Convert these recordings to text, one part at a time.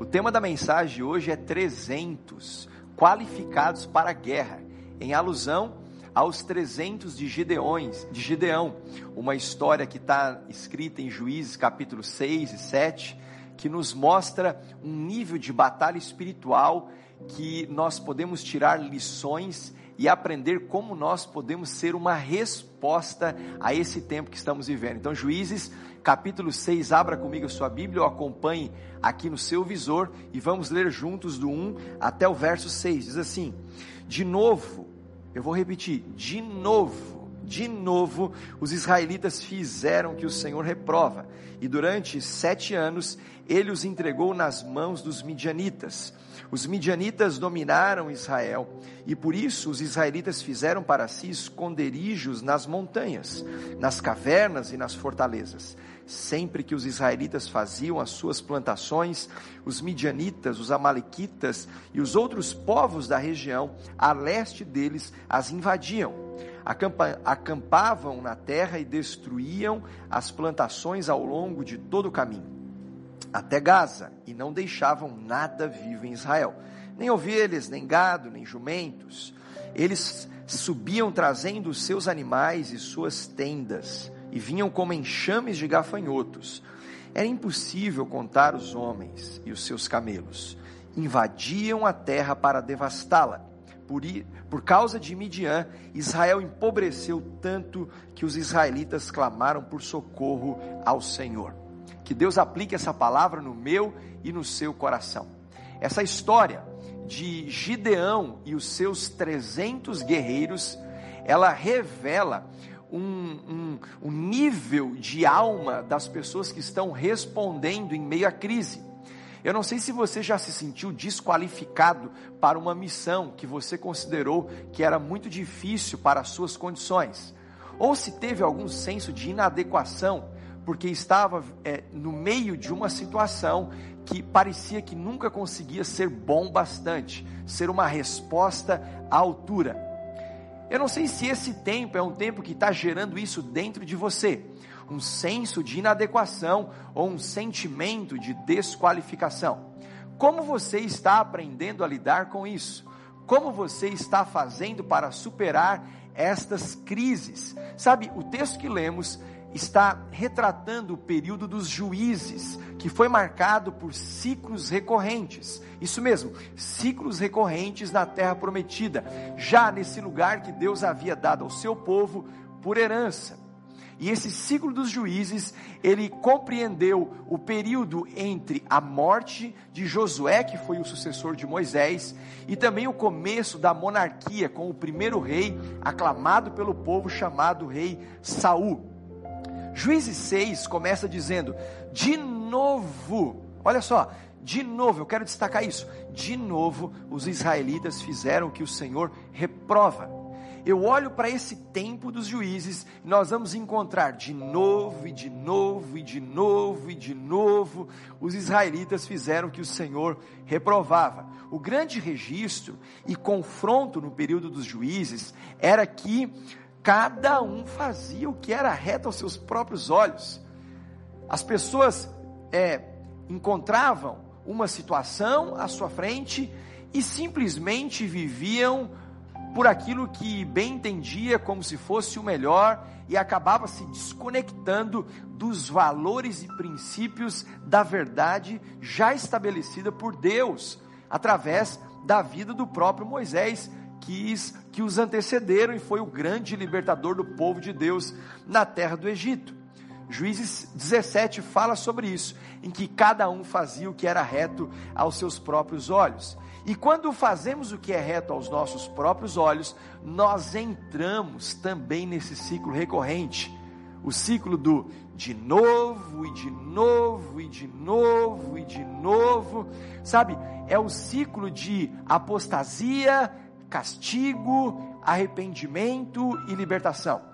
O tema da mensagem hoje é 300 qualificados para a guerra, em alusão aos 300 de Gideões, de Gideão, uma história que está escrita em Juízes capítulo 6 e 7, que nos mostra um nível de batalha espiritual que nós podemos tirar lições e aprender como nós podemos ser uma resposta a esse tempo que estamos vivendo. Então, Juízes, capítulo 6, abra comigo a sua Bíblia, ou acompanhe aqui no seu visor e vamos ler juntos do 1 até o verso 6. Diz assim: De novo, eu vou repetir, de novo, de novo, os israelitas fizeram que o Senhor reprova, e durante sete anos ele os entregou nas mãos dos midianitas. Os midianitas dominaram Israel e por isso os israelitas fizeram para si esconderijos nas montanhas, nas cavernas e nas fortalezas. Sempre que os israelitas faziam as suas plantações, os midianitas, os amalequitas e os outros povos da região a leste deles as invadiam. acampavam na terra e destruíam as plantações ao longo de todo o caminho até Gaza, e não deixavam nada vivo em Israel, nem ovelhas, nem gado, nem jumentos. Eles subiam trazendo os seus animais e suas tendas, e vinham como enxames de gafanhotos. Era impossível contar os homens e os seus camelos. Invadiam a terra para devastá-la. Por, por causa de Midian, Israel empobreceu tanto que os israelitas clamaram por socorro ao Senhor. Que Deus aplique essa palavra no meu e no seu coração. Essa história de Gideão e os seus 300 guerreiros, ela revela um, um, um, nível de alma das pessoas que estão respondendo em meio à crise. Eu não sei se você já se sentiu desqualificado para uma missão que você considerou que era muito difícil para as suas condições, ou se teve algum senso de inadequação porque estava é, no meio de uma situação que parecia que nunca conseguia ser bom bastante, ser uma resposta à altura. Eu não sei se esse tempo é um tempo que está gerando isso dentro de você, um senso de inadequação ou um sentimento de desqualificação. Como você está aprendendo a lidar com isso? Como você está fazendo para superar estas crises? Sabe, o texto que lemos está retratando o período dos juízes, que foi marcado por ciclos recorrentes. Isso mesmo, ciclos recorrentes na terra prometida, já nesse lugar que Deus havia dado ao seu povo por herança. E esse ciclo dos juízes, ele compreendeu o período entre a morte de Josué, que foi o sucessor de Moisés, e também o começo da monarquia com o primeiro rei aclamado pelo povo chamado rei Saul. Juízes 6 começa dizendo: de novo, olha só, de novo, eu quero destacar isso, de novo os israelitas fizeram o que o Senhor reprova. Eu olho para esse tempo dos juízes nós vamos encontrar de novo e de novo e de novo e de novo os israelitas fizeram o que o Senhor reprovava. O grande registro e confronto no período dos juízes era que Cada um fazia o que era reto aos seus próprios olhos. As pessoas é, encontravam uma situação à sua frente e simplesmente viviam por aquilo que bem entendia como se fosse o melhor e acabava se desconectando dos valores e princípios da verdade já estabelecida por Deus através da vida do próprio Moisés, quis, que os antecederam e foi o grande libertador do povo de Deus na terra do Egito. Juízes 17 fala sobre isso, em que cada um fazia o que era reto aos seus próprios olhos. E quando fazemos o que é reto aos nossos próprios olhos, nós entramos também nesse ciclo recorrente. O ciclo do de novo e de novo e de novo e de novo, sabe? É o ciclo de apostasia, castigo, arrependimento e libertação.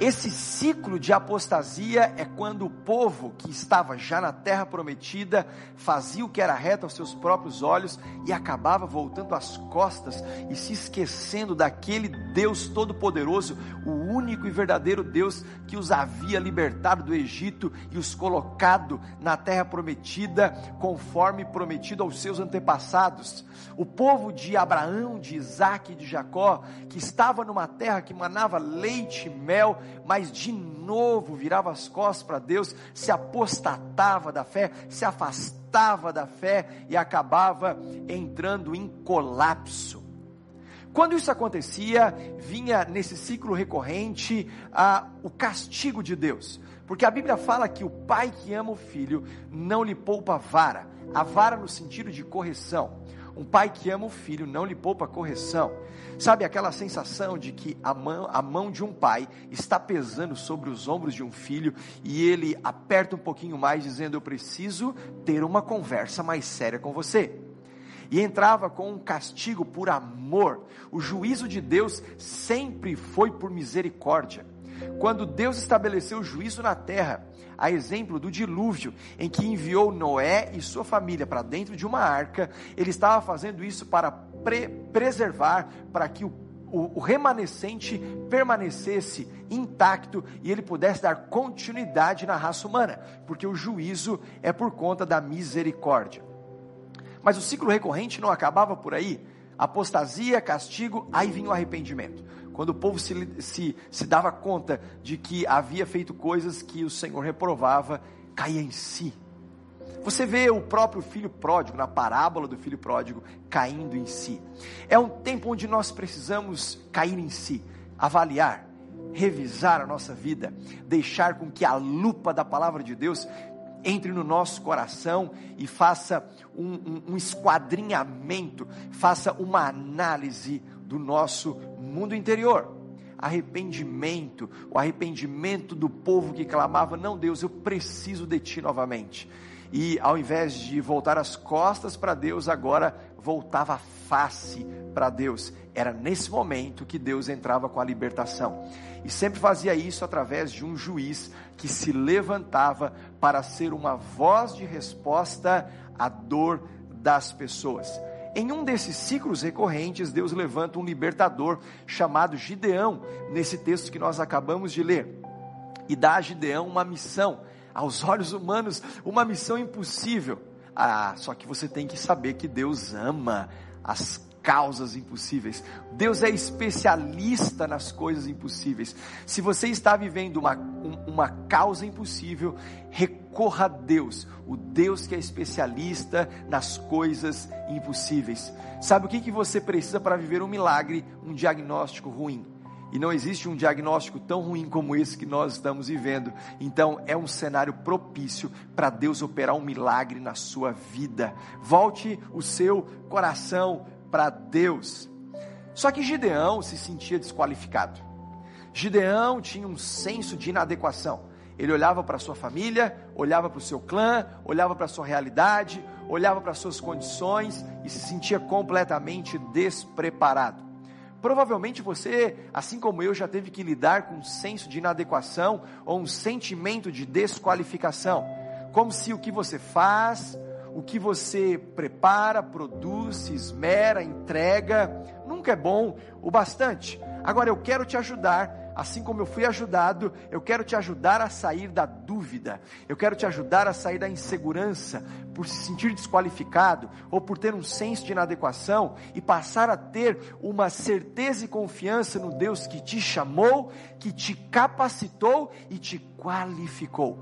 Esse ciclo de apostasia é quando o povo que estava já na terra prometida fazia o que era reto aos seus próprios olhos e acabava voltando as costas e se esquecendo daquele Deus todo-poderoso, o único e verdadeiro Deus que os havia libertado do Egito e os colocado na terra prometida, conforme prometido aos seus antepassados. O povo de Abraão, de Isaac e de Jacó, que estava numa terra que manava leite e mel, mas de novo virava as costas para Deus, se apostatava da fé, se afastava da fé e acabava entrando em colapso. Quando isso acontecia, vinha nesse ciclo recorrente ah, o castigo de Deus, porque a Bíblia fala que o pai que ama o filho não lhe poupa vara, a vara no sentido de correção. Um pai que ama o filho não lhe poupa correção. Sabe aquela sensação de que a mão, a mão de um pai está pesando sobre os ombros de um filho e ele aperta um pouquinho mais, dizendo: Eu preciso ter uma conversa mais séria com você e entrava com um castigo por amor. O juízo de Deus sempre foi por misericórdia. Quando Deus estabeleceu o juízo na terra, a exemplo do dilúvio, em que enviou Noé e sua família para dentro de uma arca, ele estava fazendo isso para pre preservar, para que o, o, o remanescente permanecesse intacto e ele pudesse dar continuidade na raça humana, porque o juízo é por conta da misericórdia. Mas o ciclo recorrente não acabava por aí. Apostasia, castigo, aí vinha o arrependimento quando o povo se, se, se dava conta de que havia feito coisas que o Senhor reprovava, caía em si. Você vê o próprio filho pródigo, na parábola do filho pródigo, caindo em si. É um tempo onde nós precisamos cair em si, avaliar, revisar a nossa vida, deixar com que a lupa da palavra de Deus entre no nosso coração e faça um, um, um esquadrinhamento, faça uma análise do nosso mundo interior. Arrependimento, o arrependimento do povo que clamava: Não, Deus, eu preciso de Ti novamente. E ao invés de voltar as costas para Deus, agora voltava a face para Deus. Era nesse momento que Deus entrava com a libertação. E sempre fazia isso através de um juiz que se levantava para ser uma voz de resposta à dor das pessoas. Em um desses ciclos recorrentes, Deus levanta um libertador chamado Gideão, nesse texto que nós acabamos de ler, e dá a Gideão uma missão, aos olhos humanos, uma missão impossível. Ah, só que você tem que saber que Deus ama as causas impossíveis. Deus é especialista nas coisas impossíveis. Se você está vivendo uma, uma causa impossível, recorra a Deus, o Deus que é especialista nas coisas impossíveis. Sabe o que, que você precisa para viver um milagre, um diagnóstico ruim? E não existe um diagnóstico tão ruim como esse que nós estamos vivendo. Então, é um cenário propício para Deus operar um milagre na sua vida. Volte o seu coração para Deus. Só que Gideão se sentia desqualificado. Gideão tinha um senso de inadequação. Ele olhava para sua família, olhava para o seu clã, olhava para a sua realidade, olhava para suas condições e se sentia completamente despreparado. Provavelmente você, assim como eu, já teve que lidar com um senso de inadequação ou um sentimento de desqualificação, como se o que você faz, o que você prepara, produz, esmera, entrega, nunca é bom o bastante. Agora eu quero te ajudar, assim como eu fui ajudado, eu quero te ajudar a sair da dúvida, eu quero te ajudar a sair da insegurança, por se sentir desqualificado ou por ter um senso de inadequação e passar a ter uma certeza e confiança no Deus que te chamou, que te capacitou e te qualificou.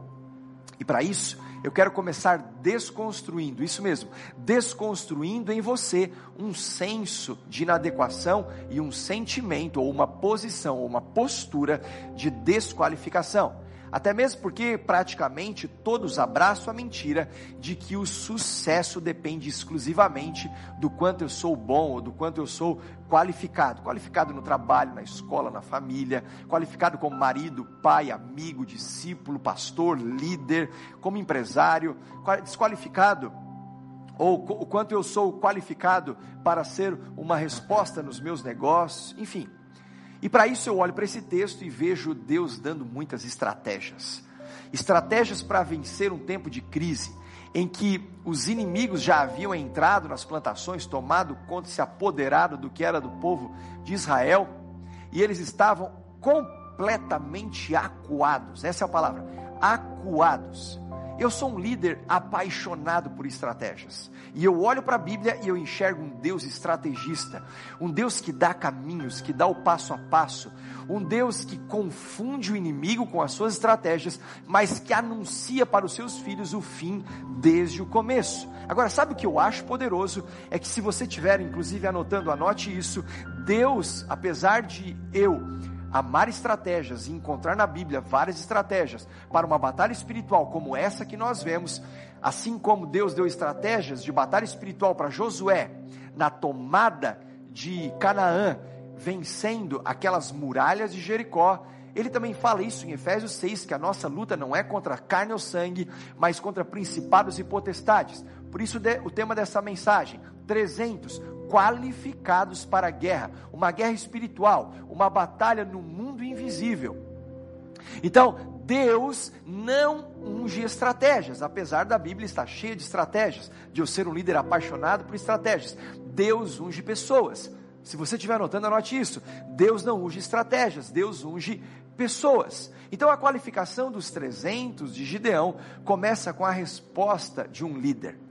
E para isso, eu quero começar desconstruindo, isso mesmo, desconstruindo em você um senso de inadequação e um sentimento, ou uma posição, ou uma postura de desqualificação. Até mesmo porque praticamente todos abraçam a mentira de que o sucesso depende exclusivamente do quanto eu sou bom ou do quanto eu sou qualificado. Qualificado no trabalho, na escola, na família, qualificado como marido, pai, amigo, discípulo, pastor, líder, como empresário, desqualificado ou o quanto eu sou qualificado para ser uma resposta nos meus negócios, enfim. E para isso eu olho para esse texto e vejo Deus dando muitas estratégias. Estratégias para vencer um tempo de crise, em que os inimigos já haviam entrado nas plantações, tomado conta, se apoderado do que era do povo de Israel, e eles estavam completamente acuados. Essa é a palavra, acuados. Eu sou um líder apaixonado por estratégias. E eu olho para a Bíblia e eu enxergo um Deus estrategista, um Deus que dá caminhos, que dá o passo a passo, um Deus que confunde o inimigo com as suas estratégias, mas que anuncia para os seus filhos o fim desde o começo. Agora, sabe o que eu acho poderoso? É que se você tiver, inclusive anotando, anote isso, Deus, apesar de eu amar estratégias e encontrar na Bíblia várias estratégias para uma batalha espiritual como essa que nós vemos, assim como Deus deu estratégias de batalha espiritual para Josué na tomada de Canaã, vencendo aquelas muralhas de Jericó, ele também fala isso em Efésios 6, que a nossa luta não é contra carne ou sangue, mas contra principados e potestades. Por isso o tema dessa mensagem, 300, qualificados para a guerra, uma guerra espiritual, uma batalha no mundo invisível. Então, Deus não unge estratégias, apesar da Bíblia estar cheia de estratégias, de eu ser um líder apaixonado por estratégias. Deus unge pessoas. Se você estiver anotando, anote isso. Deus não unge estratégias, Deus unge pessoas. Então a qualificação dos 300 de Gideão começa com a resposta de um líder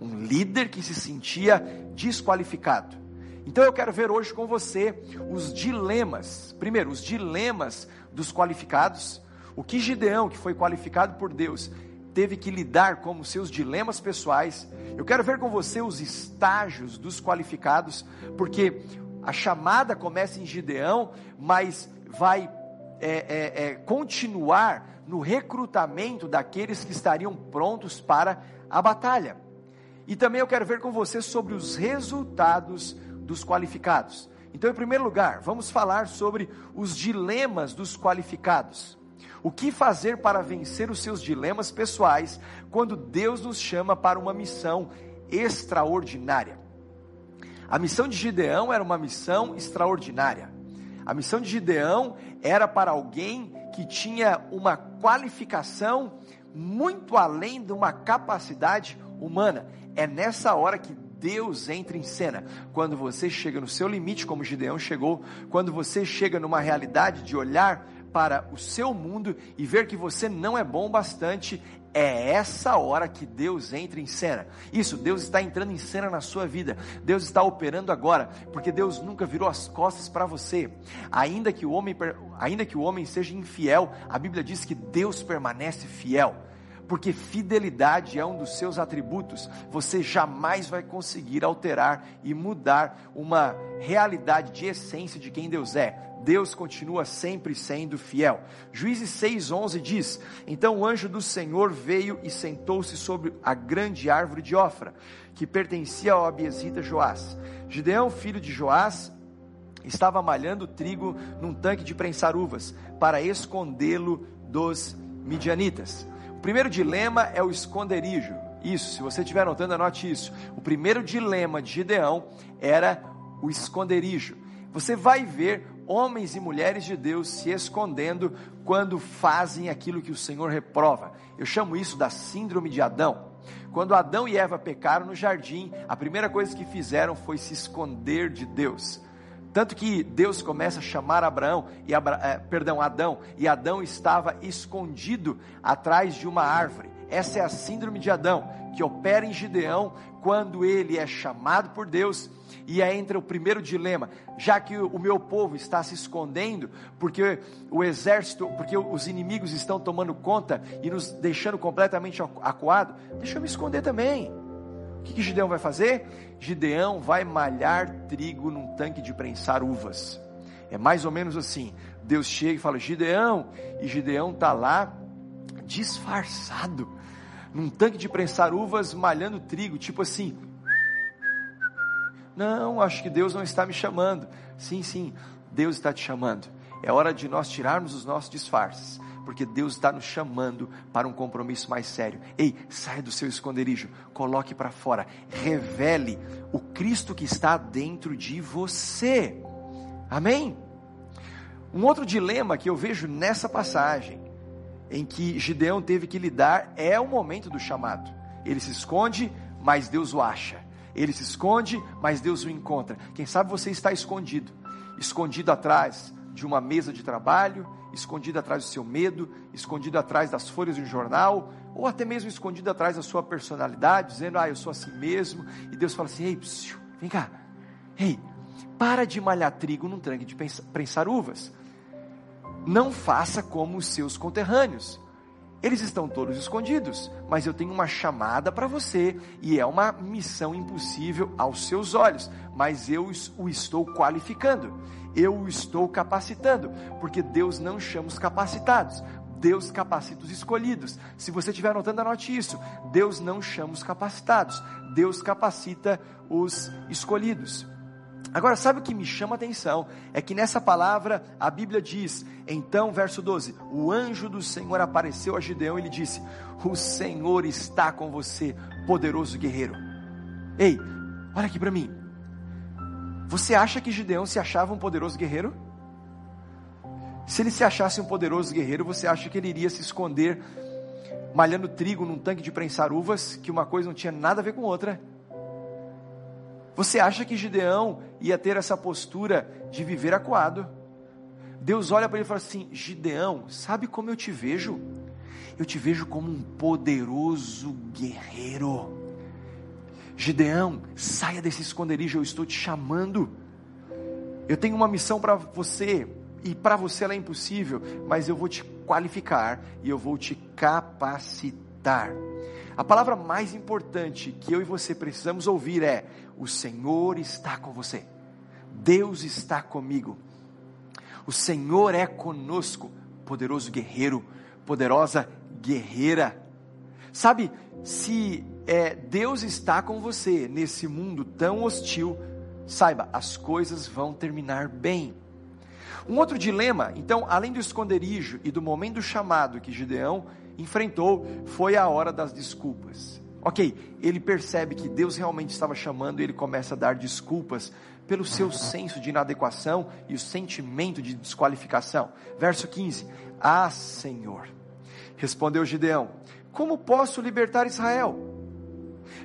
um líder que se sentia desqualificado. Então eu quero ver hoje com você os dilemas. Primeiro, os dilemas dos qualificados. O que Gideão, que foi qualificado por Deus, teve que lidar com os seus dilemas pessoais. Eu quero ver com você os estágios dos qualificados, porque a chamada começa em Gideão, mas vai é, é, é, continuar no recrutamento daqueles que estariam prontos para a batalha. E também eu quero ver com você sobre os resultados dos qualificados. Então, em primeiro lugar, vamos falar sobre os dilemas dos qualificados. O que fazer para vencer os seus dilemas pessoais quando Deus nos chama para uma missão extraordinária? A missão de Gideão era uma missão extraordinária. A missão de Gideão era para alguém que tinha uma qualificação muito além de uma capacidade humana. É nessa hora que Deus entra em cena. Quando você chega no seu limite, como Gideão chegou, quando você chega numa realidade de olhar para o seu mundo e ver que você não é bom bastante, é essa hora que Deus entra em cena. Isso, Deus está entrando em cena na sua vida. Deus está operando agora, porque Deus nunca virou as costas para você. Ainda que o homem, ainda que o homem seja infiel, a Bíblia diz que Deus permanece fiel porque fidelidade é um dos seus atributos. Você jamais vai conseguir alterar e mudar uma realidade de essência de quem Deus é. Deus continua sempre sendo fiel. Juízes 6:11 diz: Então o anjo do Senhor veio e sentou-se sobre a grande árvore de Ofra, que pertencia ao abiesita Joás. Gideão, filho de Joás, estava malhando trigo num tanque de prensar uvas, para escondê-lo dos midianitas. O primeiro dilema é o esconderijo. Isso, se você estiver anotando, anote isso. O primeiro dilema de Gideão era o esconderijo. Você vai ver homens e mulheres de Deus se escondendo quando fazem aquilo que o Senhor reprova. Eu chamo isso da síndrome de Adão. Quando Adão e Eva pecaram no jardim, a primeira coisa que fizeram foi se esconder de Deus. Tanto que Deus começa a chamar Abraão e Abra, eh, perdão, Adão, e Adão estava escondido atrás de uma árvore. Essa é a síndrome de Adão, que opera em Gideão quando ele é chamado por Deus e aí entra o primeiro dilema, já que o meu povo está se escondendo, porque o exército, porque os inimigos estão tomando conta e nos deixando completamente acuado, deixa eu me esconder também. O que, que Gideão vai fazer? Gideão vai malhar trigo num tanque de prensar uvas. É mais ou menos assim. Deus chega e fala, Gideão, e Gideão está lá disfarçado, num tanque de prensar uvas, malhando trigo, tipo assim. Não, acho que Deus não está me chamando. Sim, sim, Deus está te chamando. É hora de nós tirarmos os nossos disfarces porque Deus está nos chamando para um compromisso mais sério. Ei, saia do seu esconderijo, coloque para fora, revele o Cristo que está dentro de você. Amém? Um outro dilema que eu vejo nessa passagem, em que Gideão teve que lidar, é o momento do chamado. Ele se esconde, mas Deus o acha. Ele se esconde, mas Deus o encontra. Quem sabe você está escondido escondido atrás de uma mesa de trabalho, escondido atrás do seu medo, escondido atrás das folhas de um jornal, ou até mesmo escondido atrás da sua personalidade, dizendo, ah, eu sou assim mesmo, e Deus fala assim, ei, psiu, vem cá, ei, para de malhar trigo num tanque de prensar uvas, não faça como os seus conterrâneos, eles estão todos escondidos, mas eu tenho uma chamada para você e é uma missão impossível aos seus olhos, mas eu o estou qualificando, eu o estou capacitando, porque Deus não chama os capacitados, Deus capacita os escolhidos. Se você estiver anotando, anote isso. Deus não chama os capacitados, Deus capacita os escolhidos. Agora, sabe o que me chama a atenção? É que nessa palavra a Bíblia diz, então, verso 12: O anjo do Senhor apareceu a Gideão e lhe disse: O Senhor está com você, poderoso guerreiro. Ei, olha aqui para mim. Você acha que Gideão se achava um poderoso guerreiro? Se ele se achasse um poderoso guerreiro, você acha que ele iria se esconder malhando trigo num tanque de prensar uvas, que uma coisa não tinha nada a ver com outra? Você acha que Gideão ia ter essa postura de viver acuado? Deus olha para ele e fala assim: Gideão, sabe como eu te vejo? Eu te vejo como um poderoso guerreiro. Gideão, saia desse esconderijo, eu estou te chamando. Eu tenho uma missão para você, e para você ela é impossível, mas eu vou te qualificar e eu vou te capacitar. A palavra mais importante que eu e você precisamos ouvir é: o Senhor está com você. Deus está comigo. O Senhor é conosco, poderoso guerreiro, poderosa guerreira. Sabe, se é, Deus está com você nesse mundo tão hostil, saiba, as coisas vão terminar bem. Um outro dilema, então, além do esconderijo e do momento do chamado que Gideão enfrentou, foi a hora das desculpas. Ok, ele percebe que Deus realmente estava chamando e ele começa a dar desculpas pelo seu senso de inadequação e o sentimento de desqualificação. Verso 15: Ah, Senhor, respondeu Gideão: Como posso libertar Israel?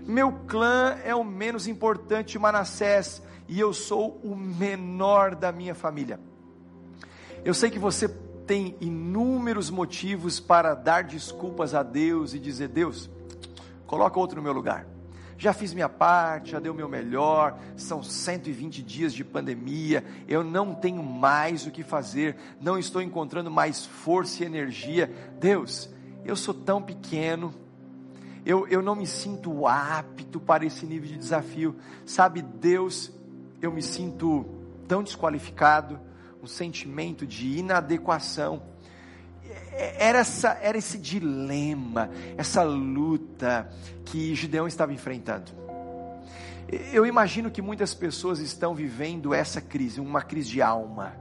Meu clã é o menos importante de Manassés e eu sou o menor da minha família. Eu sei que você tem inúmeros motivos para dar desculpas a Deus e dizer: Deus, coloca outro no meu lugar. Já fiz minha parte, já dei o meu melhor, são 120 dias de pandemia, eu não tenho mais o que fazer, não estou encontrando mais força e energia. Deus, eu sou tão pequeno, eu, eu não me sinto apto para esse nível de desafio. Sabe, Deus, eu me sinto tão desqualificado, um sentimento de inadequação era, essa, era esse dilema, essa luta que Gideão estava enfrentando. Eu imagino que muitas pessoas estão vivendo essa crise, uma crise de alma,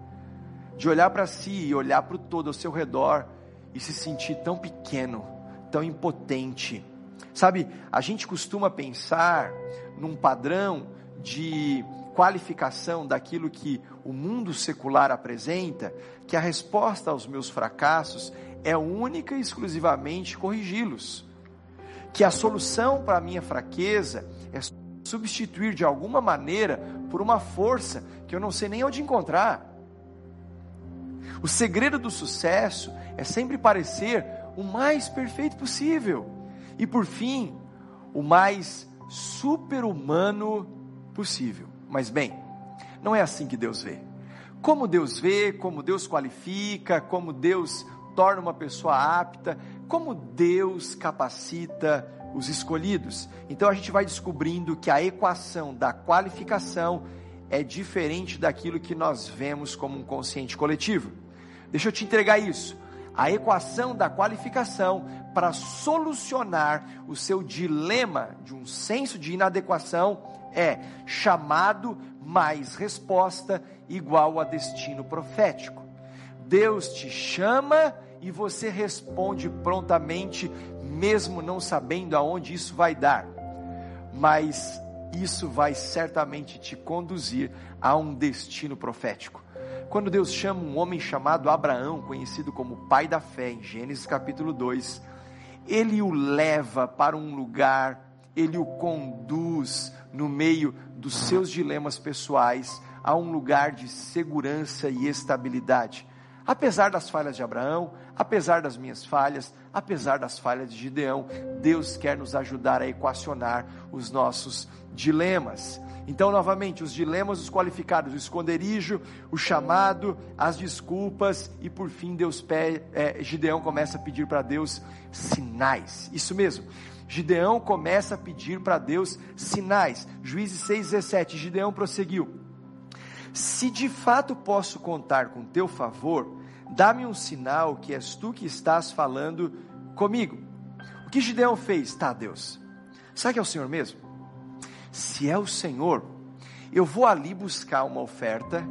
de olhar para si e olhar para o todo ao seu redor e se sentir tão pequeno, tão impotente. Sabe, a gente costuma pensar num padrão de qualificação daquilo que o mundo secular apresenta, que a resposta aos meus fracassos é única e exclusivamente corrigi-los. Que a solução para a minha fraqueza é substituir de alguma maneira por uma força que eu não sei nem onde encontrar. O segredo do sucesso é sempre parecer o mais perfeito possível e, por fim, o mais super-humano possível. Mas bem, não é assim que Deus vê. Como Deus vê, como Deus qualifica, como Deus torna uma pessoa apta, como Deus capacita os escolhidos. Então a gente vai descobrindo que a equação da qualificação é diferente daquilo que nós vemos como um consciente coletivo. Deixa eu te entregar isso. A equação da qualificação para solucionar o seu dilema de um senso de inadequação é chamado mais resposta igual a destino profético. Deus te chama e você responde prontamente, mesmo não sabendo aonde isso vai dar. Mas isso vai certamente te conduzir a um destino profético. quando Deus chama um homem chamado Abraão, conhecido como pai da fé, em Gênesis capítulo 2, ele o leva para um lugar, ele o conduz no meio dos seus dilemas pessoais a um lugar de segurança e estabilidade. Apesar das falhas de Abraão, apesar das minhas falhas, apesar das falhas de Gideão, Deus quer nos ajudar a equacionar os nossos dilemas. Então, novamente, os dilemas os qualificados, o esconderijo, o chamado, as desculpas e por fim Deus pede, é, Gideão começa a pedir para Deus sinais. Isso mesmo. Gideão começa a pedir para Deus sinais. Juízes 6,17, Gideão prosseguiu. Se de fato posso contar com teu favor, dá-me um sinal que és tu que estás falando comigo. O que Gideão fez? Tá, Deus. Será que é o Senhor mesmo? Se é o Senhor, eu vou ali buscar uma oferta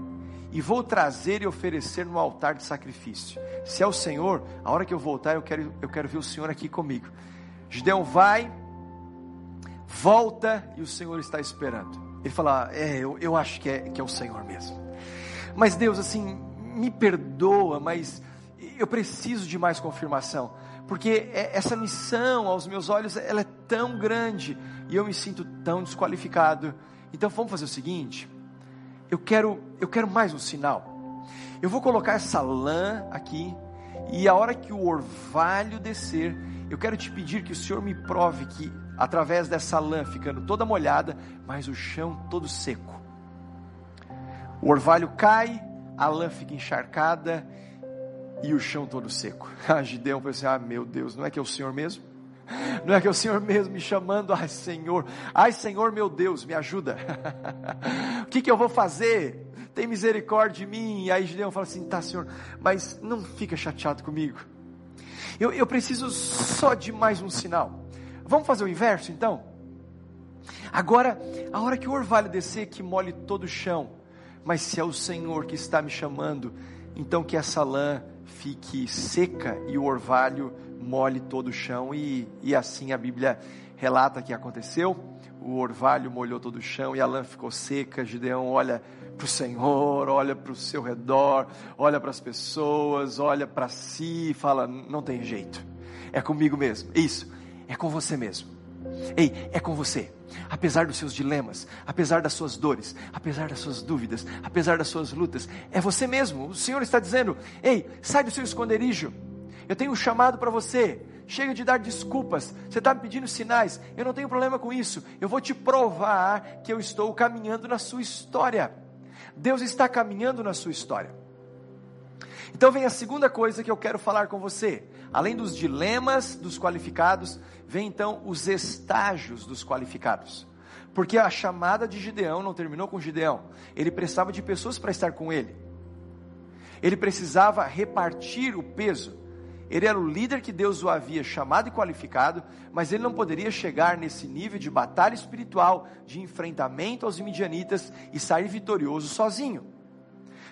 e vou trazer e oferecer no altar de sacrifício. Se é o Senhor, a hora que eu voltar, eu quero, eu quero ver o Senhor aqui comigo. Gideão vai, volta e o Senhor está esperando. Ele fala: É, eu, eu acho que é, que é o Senhor mesmo. Mas Deus, assim, me perdoa, mas eu preciso de mais confirmação porque é, essa missão aos meus olhos ela é tão grande e eu me sinto tão desqualificado. Então vamos fazer o seguinte: eu quero eu quero mais um sinal. Eu vou colocar essa lã aqui e a hora que o orvalho descer, eu quero te pedir que o Senhor me prove que através dessa lã ficando toda molhada, mas o chão todo seco. O orvalho cai, a lã fica encharcada e o chão todo seco. A Gideão pensou ah, meu Deus, não é que é o Senhor mesmo? Não é que é o Senhor mesmo me chamando, ai Senhor, ai Senhor meu Deus, me ajuda. o que, que eu vou fazer? Tem misericórdia de mim. E aí Gideão fala assim: tá, Senhor, mas não fica chateado comigo. Eu, eu preciso só de mais um sinal. Vamos fazer o inverso então? Agora, a hora que o orvalho descer, que molhe todo o chão. Mas se é o Senhor que está me chamando, então que essa lã fique seca e o orvalho molhe todo o chão, e, e assim a Bíblia relata que aconteceu. O orvalho molhou todo o chão e a lã ficou seca. Gideão olha para o Senhor, olha para o seu redor, olha para as pessoas, olha para si e fala: Não tem jeito, é comigo mesmo. Isso, é com você mesmo. Ei, é com você. Apesar dos seus dilemas, apesar das suas dores, apesar das suas dúvidas, apesar das suas lutas, é você mesmo. O Senhor está dizendo: Ei, sai do seu esconderijo. Eu tenho um chamado para você. Chega de dar desculpas. Você está me pedindo sinais. Eu não tenho problema com isso. Eu vou te provar que eu estou caminhando na sua história. Deus está caminhando na sua história. Então vem a segunda coisa que eu quero falar com você. Além dos dilemas dos qualificados, vem então os estágios dos qualificados. Porque a chamada de Gideão não terminou com Gideão. Ele precisava de pessoas para estar com ele. Ele precisava repartir o peso. Ele era o líder que Deus o havia chamado e qualificado, mas ele não poderia chegar nesse nível de batalha espiritual, de enfrentamento aos midianitas e sair vitorioso sozinho.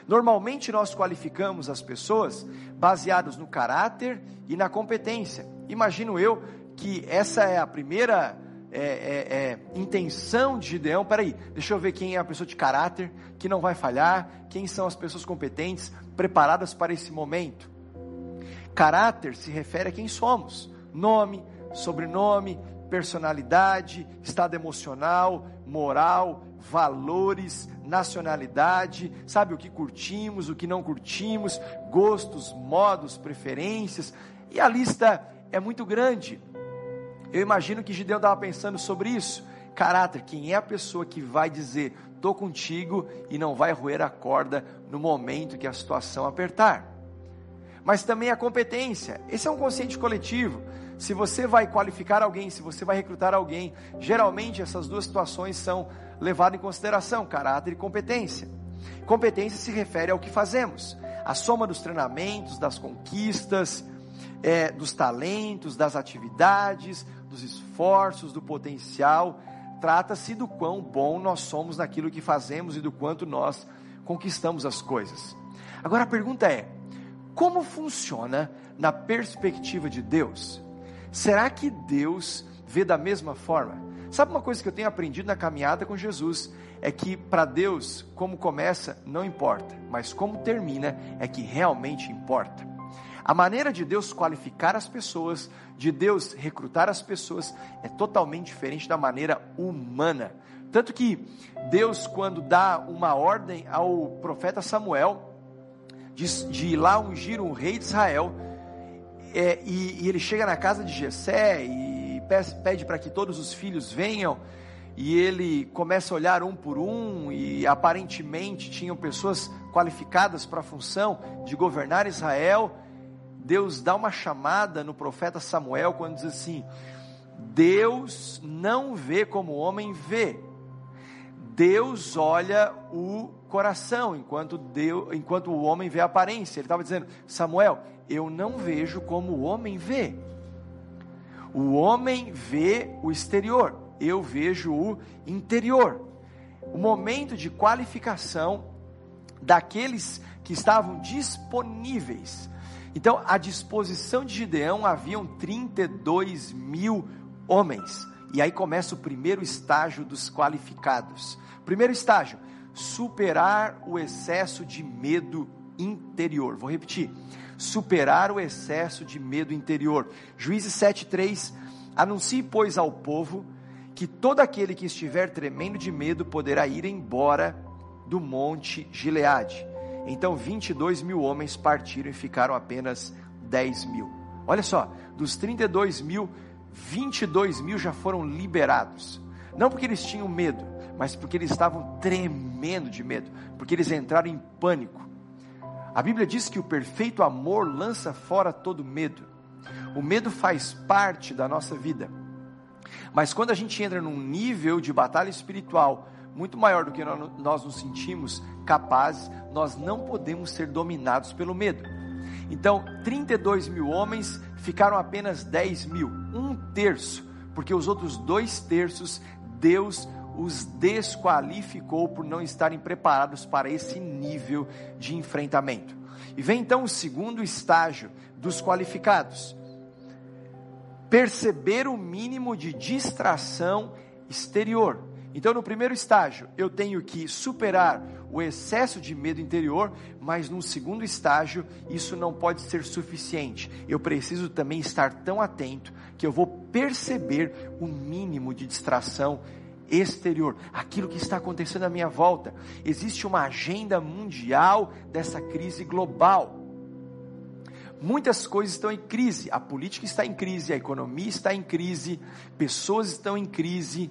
Normalmente nós qualificamos as pessoas baseados no caráter e na competência. Imagino eu que essa é a primeira é, é, é, intenção de Gideão. Peraí, deixa eu ver quem é a pessoa de caráter, que não vai falhar, quem são as pessoas competentes, preparadas para esse momento. Caráter se refere a quem somos: nome, sobrenome, personalidade, estado emocional, moral, valores, nacionalidade, sabe o que curtimos, o que não curtimos, gostos, modos, preferências, e a lista é muito grande. Eu imagino que Gideão estava pensando sobre isso. Caráter, quem é a pessoa que vai dizer, estou contigo e não vai roer a corda no momento que a situação apertar. Mas também a competência, esse é um consciente coletivo. Se você vai qualificar alguém, se você vai recrutar alguém, geralmente essas duas situações são levadas em consideração: caráter e competência. Competência se refere ao que fazemos, a soma dos treinamentos, das conquistas, é, dos talentos, das atividades, dos esforços, do potencial. Trata-se do quão bom nós somos naquilo que fazemos e do quanto nós conquistamos as coisas. Agora a pergunta é: como funciona na perspectiva de Deus? Será que Deus vê da mesma forma? Sabe uma coisa que eu tenho aprendido na caminhada com Jesus? É que para Deus, como começa, não importa, mas como termina é que realmente importa. A maneira de Deus qualificar as pessoas, de Deus recrutar as pessoas, é totalmente diferente da maneira humana. Tanto que Deus, quando dá uma ordem ao profeta Samuel, de, de ir lá ungir um rei de Israel, é, e, e, ele chega na casa de Jessé e pede para que todos os filhos venham, e ele começa a olhar um por um, e aparentemente tinham pessoas qualificadas para a função de governar Israel. Deus dá uma chamada no profeta Samuel quando diz assim: Deus não vê como o homem vê. Deus olha o coração, enquanto, Deus, enquanto o homem vê a aparência. Ele estava dizendo, Samuel, eu não vejo como o homem vê. O homem vê o exterior, eu vejo o interior. O momento de qualificação daqueles que estavam disponíveis. Então, à disposição de Gideão haviam 32 mil homens. E aí começa o primeiro estágio dos qualificados. Primeiro estágio, superar o excesso de medo interior. Vou repetir: superar o excesso de medo interior. Juízes 7:3 Anuncie, pois, ao povo que todo aquele que estiver tremendo de medo poderá ir embora do monte Gileade. Então 22 mil homens partiram e ficaram apenas 10 mil. Olha só, dos 32 mil, 22 mil já foram liberados. Não porque eles tinham medo, mas porque eles estavam tremendo de medo, porque eles entraram em pânico. A Bíblia diz que o perfeito amor lança fora todo medo. O medo faz parte da nossa vida. Mas quando a gente entra num nível de batalha espiritual muito maior do que nós nos sentimos capazes, nós não podemos ser dominados pelo medo. Então, 32 mil homens ficaram apenas 10 mil, um terço, porque os outros dois terços Deus os desqualificou por não estarem preparados para esse nível de enfrentamento. E vem então o segundo estágio dos qualificados: perceber o mínimo de distração exterior. Então, no primeiro estágio, eu tenho que superar o excesso de medo interior, mas no segundo estágio, isso não pode ser suficiente. Eu preciso também estar tão atento que eu vou perceber o mínimo de distração exterior, aquilo que está acontecendo à minha volta. Existe uma agenda mundial dessa crise global. Muitas coisas estão em crise, a política está em crise, a economia está em crise, pessoas estão em crise,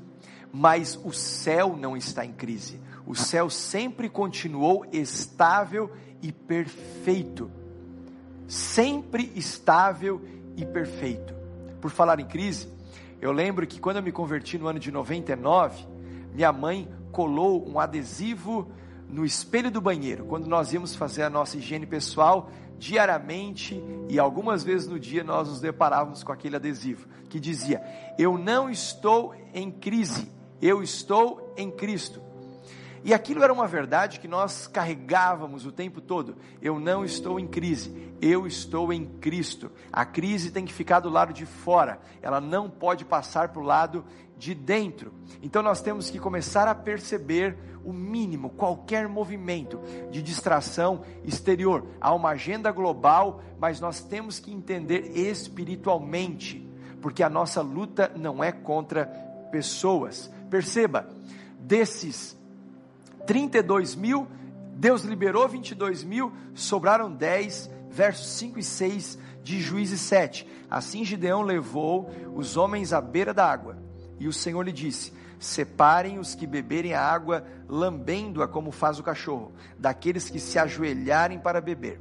mas o céu não está em crise. O céu sempre continuou estável e perfeito. Sempre estável e perfeito. Por falar em crise, eu lembro que quando eu me converti no ano de 99, minha mãe colou um adesivo no espelho do banheiro, quando nós íamos fazer a nossa higiene pessoal diariamente e algumas vezes no dia nós nos deparávamos com aquele adesivo que dizia: Eu não estou em crise, eu estou em Cristo. E aquilo era uma verdade que nós carregávamos o tempo todo. Eu não estou em crise, eu estou em Cristo. A crise tem que ficar do lado de fora, ela não pode passar para o lado de dentro. Então nós temos que começar a perceber o mínimo, qualquer movimento de distração exterior. Há uma agenda global, mas nós temos que entender espiritualmente, porque a nossa luta não é contra pessoas. Perceba, desses 32 mil, Deus liberou 22 mil, sobraram 10, versos 5 e 6 de Juízes 7. Assim Gideão levou os homens à beira da água, e o Senhor lhe disse: Separem os que beberem a água, lambendo-a como faz o cachorro, daqueles que se ajoelharem para beber.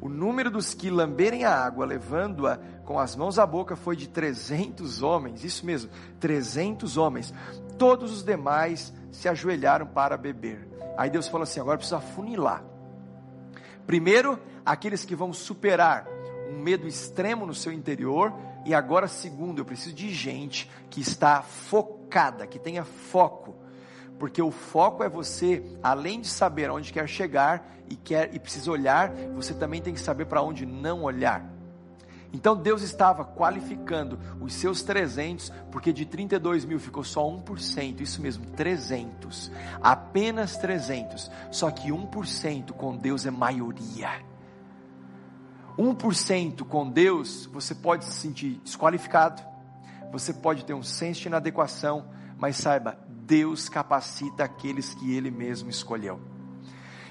O número dos que lamberem a água, levando-a com as mãos à boca, foi de 300 homens, isso mesmo, 300 homens. Todos os demais se ajoelharam para beber. Aí Deus falou assim: agora precisa funilar. Primeiro, aqueles que vão superar um medo extremo no seu interior. E agora, segundo, eu preciso de gente que está focada, que tenha foco. Porque o foco é você, além de saber aonde quer chegar e quer e precisa olhar, você também tem que saber para onde não olhar. Então Deus estava qualificando os seus 300, porque de 32 mil ficou só 1%, isso mesmo, 300, apenas 300, só que 1% com Deus é maioria. 1% com Deus, você pode se sentir desqualificado, você pode ter um senso de inadequação, mas saiba, Deus capacita aqueles que Ele mesmo escolheu.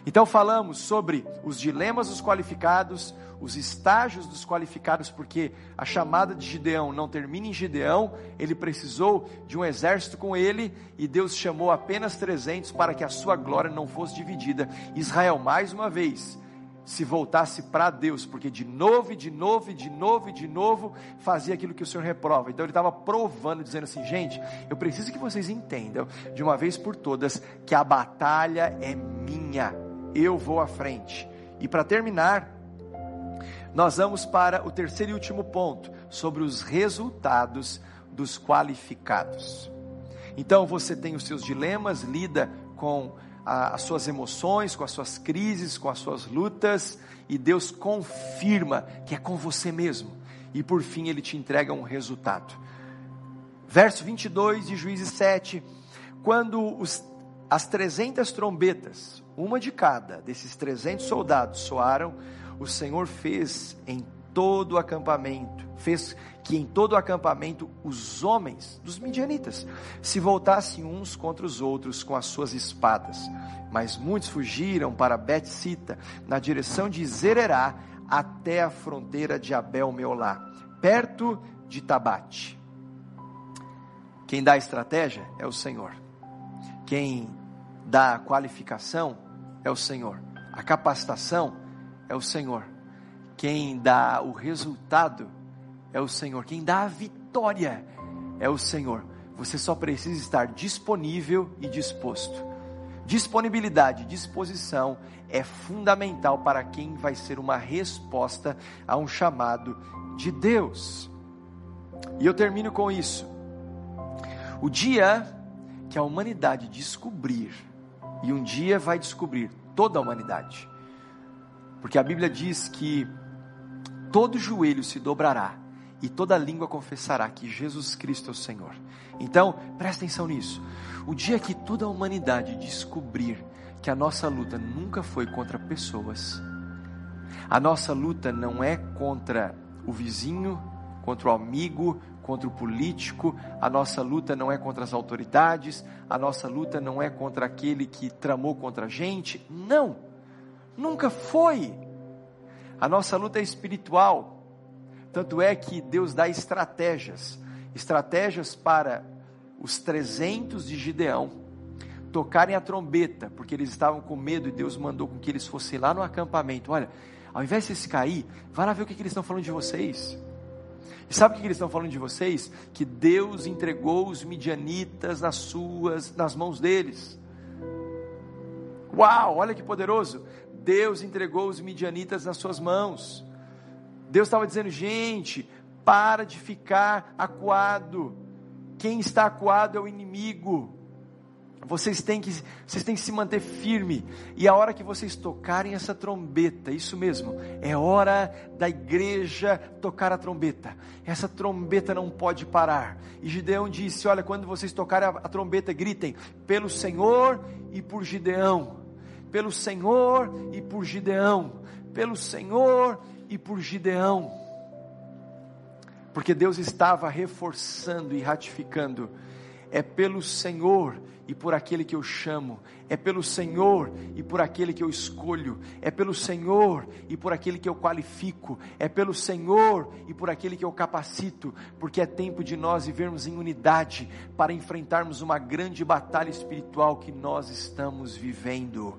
Então falamos sobre os dilemas dos qualificados, os estágios dos qualificados, porque a chamada de Gideão não termina em Gideão, ele precisou de um exército com ele, e Deus chamou apenas 300 para que a sua glória não fosse dividida. Israel, mais uma vez, se voltasse para Deus, porque de novo e de novo e de novo e de novo fazia aquilo que o Senhor reprova. Então ele estava provando, dizendo assim: gente, eu preciso que vocês entendam de uma vez por todas que a batalha é minha eu vou à frente. E para terminar, nós vamos para o terceiro e último ponto, sobre os resultados dos qualificados. Então você tem os seus dilemas, lida com a, as suas emoções, com as suas crises, com as suas lutas, e Deus confirma que é com você mesmo. E por fim ele te entrega um resultado. Verso 22 de Juízes 7, quando os, as trezentas trombetas, uma de cada desses 300 soldados soaram, o Senhor fez em todo o acampamento, fez que em todo o acampamento os homens dos midianitas se voltassem uns contra os outros com as suas espadas. Mas muitos fugiram para Bet-sita, na direção de Zererá, até a fronteira de Abel-Meolá, perto de Tabate. Quem dá a estratégia é o Senhor. Quem dá a qualificação é o Senhor. A capacitação é o Senhor. Quem dá o resultado é o Senhor. Quem dá a vitória é o Senhor. Você só precisa estar disponível e disposto. Disponibilidade, disposição é fundamental para quem vai ser uma resposta a um chamado de Deus. E eu termino com isso. O dia que a humanidade descobrir e um dia vai descobrir toda a humanidade. Porque a Bíblia diz que todo joelho se dobrará e toda língua confessará que Jesus Cristo é o Senhor. Então, presta atenção nisso. O dia que toda a humanidade descobrir que a nossa luta nunca foi contra pessoas, a nossa luta não é contra o vizinho, contra o amigo, contra o político, a nossa luta não é contra as autoridades, a nossa luta não é contra aquele que tramou contra a gente. Não, nunca foi. A nossa luta é espiritual. Tanto é que Deus dá estratégias estratégias para os 300 de Gideão tocarem a trombeta, porque eles estavam com medo e Deus mandou com que eles fossem lá no acampamento. Olha, ao invés de vocês cair, vai lá ver o que, que eles estão falando de vocês. E sabe o que eles estão falando de vocês? Que Deus entregou os midianitas nas suas, nas mãos deles. Uau, olha que poderoso! Deus entregou os midianitas nas suas mãos. Deus estava dizendo, gente, para de ficar acuado. Quem está acuado é o inimigo. Vocês têm que, vocês têm que se manter firme. E a hora que vocês tocarem essa trombeta, isso mesmo, é hora da igreja tocar a trombeta. Essa trombeta não pode parar. E Gideão disse: Olha, quando vocês tocarem a, a trombeta, gritem: pelo Senhor e por Gideão. Pelo Senhor e por Gideão. Pelo Senhor e por Gideão. Porque Deus estava reforçando e ratificando. É pelo Senhor e por aquele que eu chamo, é pelo Senhor e por aquele que eu escolho, é pelo Senhor e por aquele que eu qualifico, é pelo Senhor e por aquele que eu capacito, porque é tempo de nós vivermos em unidade para enfrentarmos uma grande batalha espiritual que nós estamos vivendo.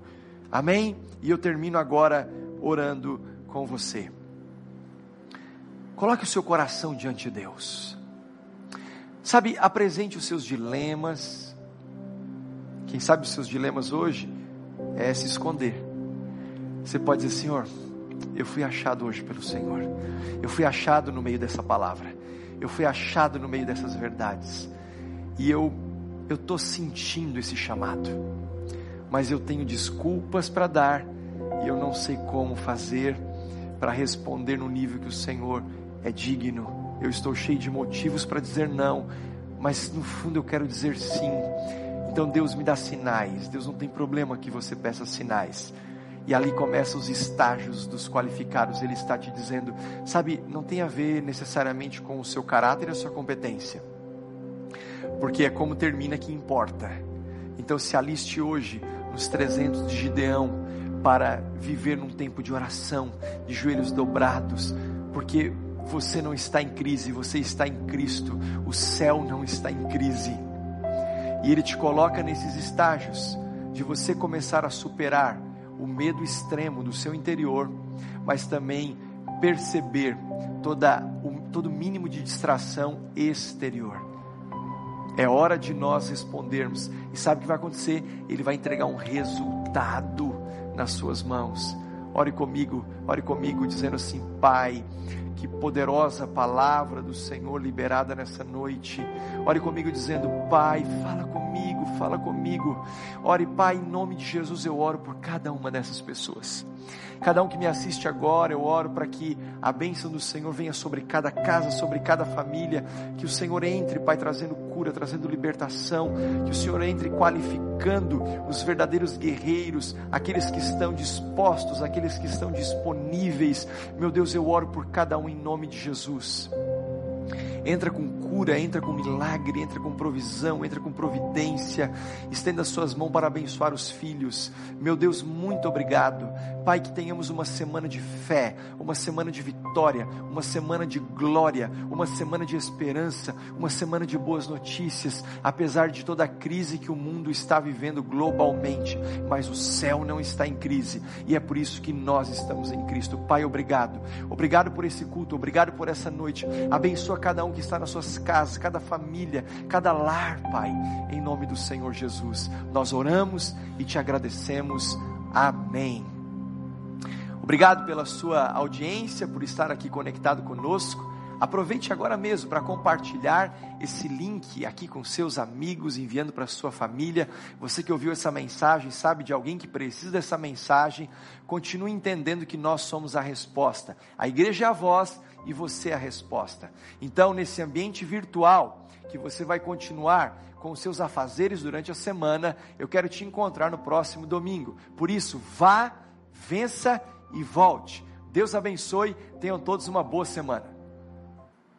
Amém? E eu termino agora orando com você. Coloque o seu coração diante de Deus. Sabe, apresente os seus dilemas, quem sabe os seus dilemas hoje é se esconder. Você pode dizer, Senhor, eu fui achado hoje pelo Senhor. Eu fui achado no meio dessa palavra. Eu fui achado no meio dessas verdades. E eu eu estou sentindo esse chamado. Mas eu tenho desculpas para dar e eu não sei como fazer para responder no nível que o Senhor é digno. Eu estou cheio de motivos para dizer não, mas no fundo eu quero dizer sim. Então Deus me dá sinais. Deus não tem problema que você peça sinais. E ali começam os estágios dos qualificados. Ele está te dizendo, sabe, não tem a ver necessariamente com o seu caráter e a sua competência. Porque é como termina que importa. Então se aliste hoje nos 300 de Gideão para viver num tempo de oração, de joelhos dobrados, porque você não está em crise, você está em Cristo. O céu não está em crise. E Ele te coloca nesses estágios de você começar a superar o medo extremo do seu interior, mas também perceber toda, o, todo mínimo de distração exterior. É hora de nós respondermos. E sabe o que vai acontecer? Ele vai entregar um resultado nas suas mãos. Ore comigo, ore comigo, dizendo assim: Pai, que poderosa palavra do Senhor liberada nessa noite. Ore comigo dizendo: Pai, fala comigo, fala comigo. Ore, Pai, em nome de Jesus eu oro por cada uma dessas pessoas. Cada um que me assiste agora, eu oro para que a bênção do Senhor venha sobre cada casa, sobre cada família. Que o Senhor entre, Pai, trazendo cura, trazendo libertação. Que o Senhor entre qualificando os verdadeiros guerreiros, aqueles que estão dispostos, aqueles que estão disponíveis. Meu Deus, eu oro por cada um em nome de Jesus entra com cura, entra com milagre, entra com provisão, entra com providência, estenda as suas mãos para abençoar os filhos. Meu Deus, muito obrigado. Pai, que tenhamos uma semana de fé, uma semana de vitória, uma semana de glória, uma semana de esperança, uma semana de boas notícias, apesar de toda a crise que o mundo está vivendo globalmente, mas o céu não está em crise e é por isso que nós estamos em Cristo. Pai, obrigado. Obrigado por esse culto, obrigado por essa noite. Abençoa cada um que está nas suas casas, cada família, cada lar, Pai, em nome do Senhor Jesus. Nós oramos e te agradecemos. Amém. Obrigado pela sua audiência, por estar aqui conectado conosco. Aproveite agora mesmo para compartilhar esse link aqui com seus amigos, enviando para sua família. Você que ouviu essa mensagem, sabe de alguém que precisa dessa mensagem, continue entendendo que nós somos a resposta. A igreja é a voz e você é a resposta. Então, nesse ambiente virtual, que você vai continuar com os seus afazeres durante a semana, eu quero te encontrar no próximo domingo. Por isso, vá, vença e volte. Deus abençoe, tenham todos uma boa semana.